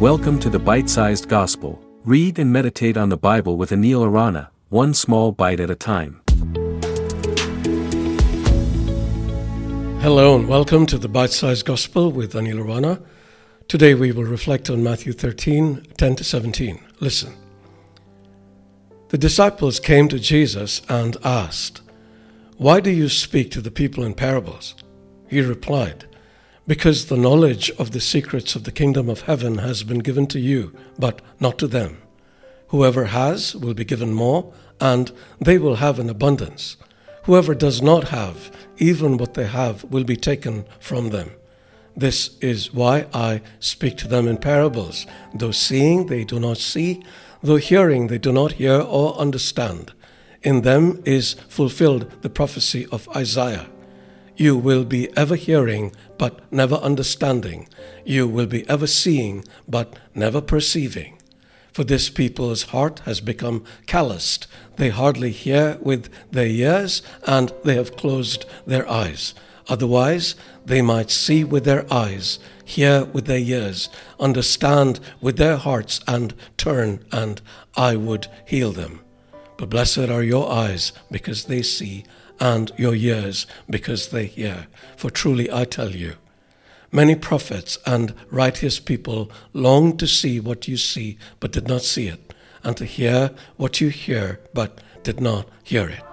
Welcome to the Bite Sized Gospel. Read and meditate on the Bible with Anil Arana, one small bite at a time. Hello and welcome to the Bite Sized Gospel with Anil Arana. Today we will reflect on Matthew 13 10 to 17. Listen. The disciples came to Jesus and asked, Why do you speak to the people in parables? He replied, Because the knowledge of the secrets of the kingdom of heaven has been given to you, but not to them. Whoever has will be given more, and they will have an abundance. Whoever does not have, even what they have, will be taken from them. This is why I speak to them in parables. Though seeing, they do not see, though hearing, they do not hear or understand. In them is fulfilled the prophecy of Isaiah. You will be ever hearing, but never understanding. You will be ever seeing, but never perceiving. For this people's heart has become calloused. They hardly hear with their ears, and they have closed their eyes. Otherwise, they might see with their eyes, hear with their ears, understand with their hearts, and turn, and I would heal them. But blessed are your eyes, because they see, and your ears because they hear. For truly I tell you, many prophets and righteous people longed to see what you see, but did not see it, and to hear what you hear, but did not hear it.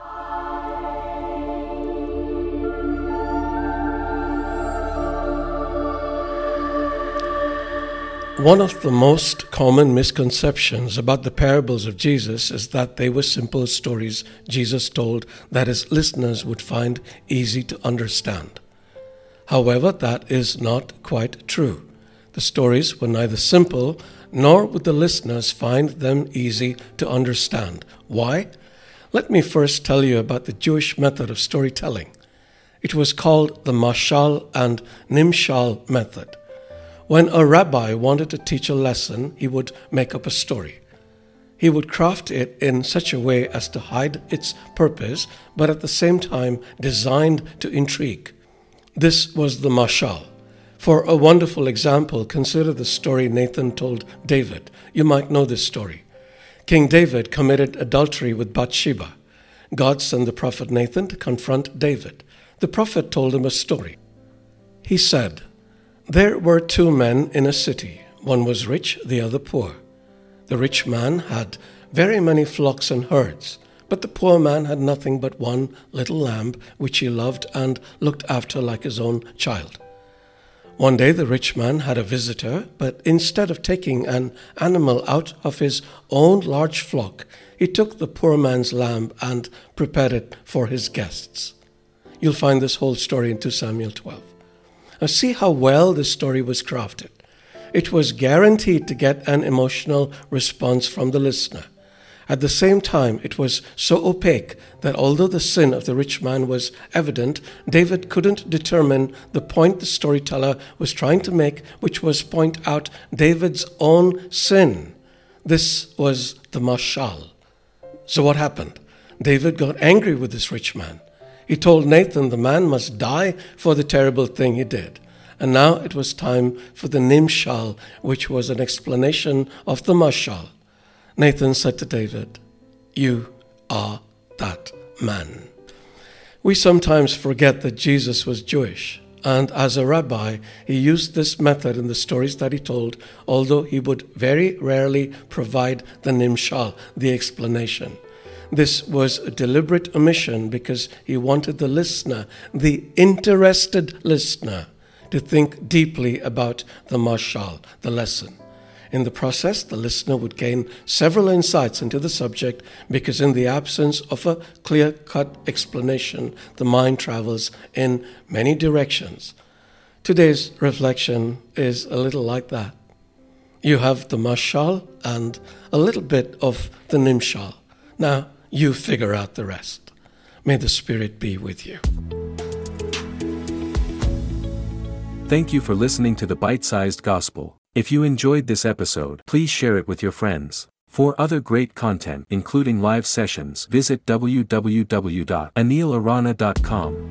One of the most common misconceptions about the parables of Jesus is that they were simple stories Jesus told that his listeners would find easy to understand. However, that is not quite true. The stories were neither simple nor would the listeners find them easy to understand. Why? Let me first tell you about the Jewish method of storytelling. It was called the Mashal and Nimshal method. When a rabbi wanted to teach a lesson, he would make up a story. He would craft it in such a way as to hide its purpose, but at the same time designed to intrigue. This was the mashal. For a wonderful example, consider the story Nathan told David. You might know this story. King David committed adultery with Bathsheba. God sent the prophet Nathan to confront David. The prophet told him a story. He said, there were two men in a city. One was rich, the other poor. The rich man had very many flocks and herds, but the poor man had nothing but one little lamb which he loved and looked after like his own child. One day the rich man had a visitor, but instead of taking an animal out of his own large flock, he took the poor man's lamb and prepared it for his guests. You'll find this whole story in 2 Samuel 12. Now, see how well this story was crafted. It was guaranteed to get an emotional response from the listener. At the same time, it was so opaque that although the sin of the rich man was evident, David couldn't determine the point the storyteller was trying to make, which was point out David's own sin. This was the mashal. So what happened? David got angry with this rich man. He told Nathan the man must die for the terrible thing he did. And now it was time for the Nimshal, which was an explanation of the Mashal. Nathan said to David, You are that man. We sometimes forget that Jesus was Jewish, and as a rabbi, he used this method in the stories that he told, although he would very rarely provide the Nimshal, the explanation. This was a deliberate omission because he wanted the listener, the interested listener, to think deeply about the mashal, the lesson. In the process, the listener would gain several insights into the subject because, in the absence of a clear cut explanation, the mind travels in many directions. Today's reflection is a little like that. You have the mashal and a little bit of the nimshal. Now, you figure out the rest. May the Spirit be with you. Thank you for listening to the Bite Sized Gospel. If you enjoyed this episode, please share it with your friends. For other great content, including live sessions, visit www.anilarana.com.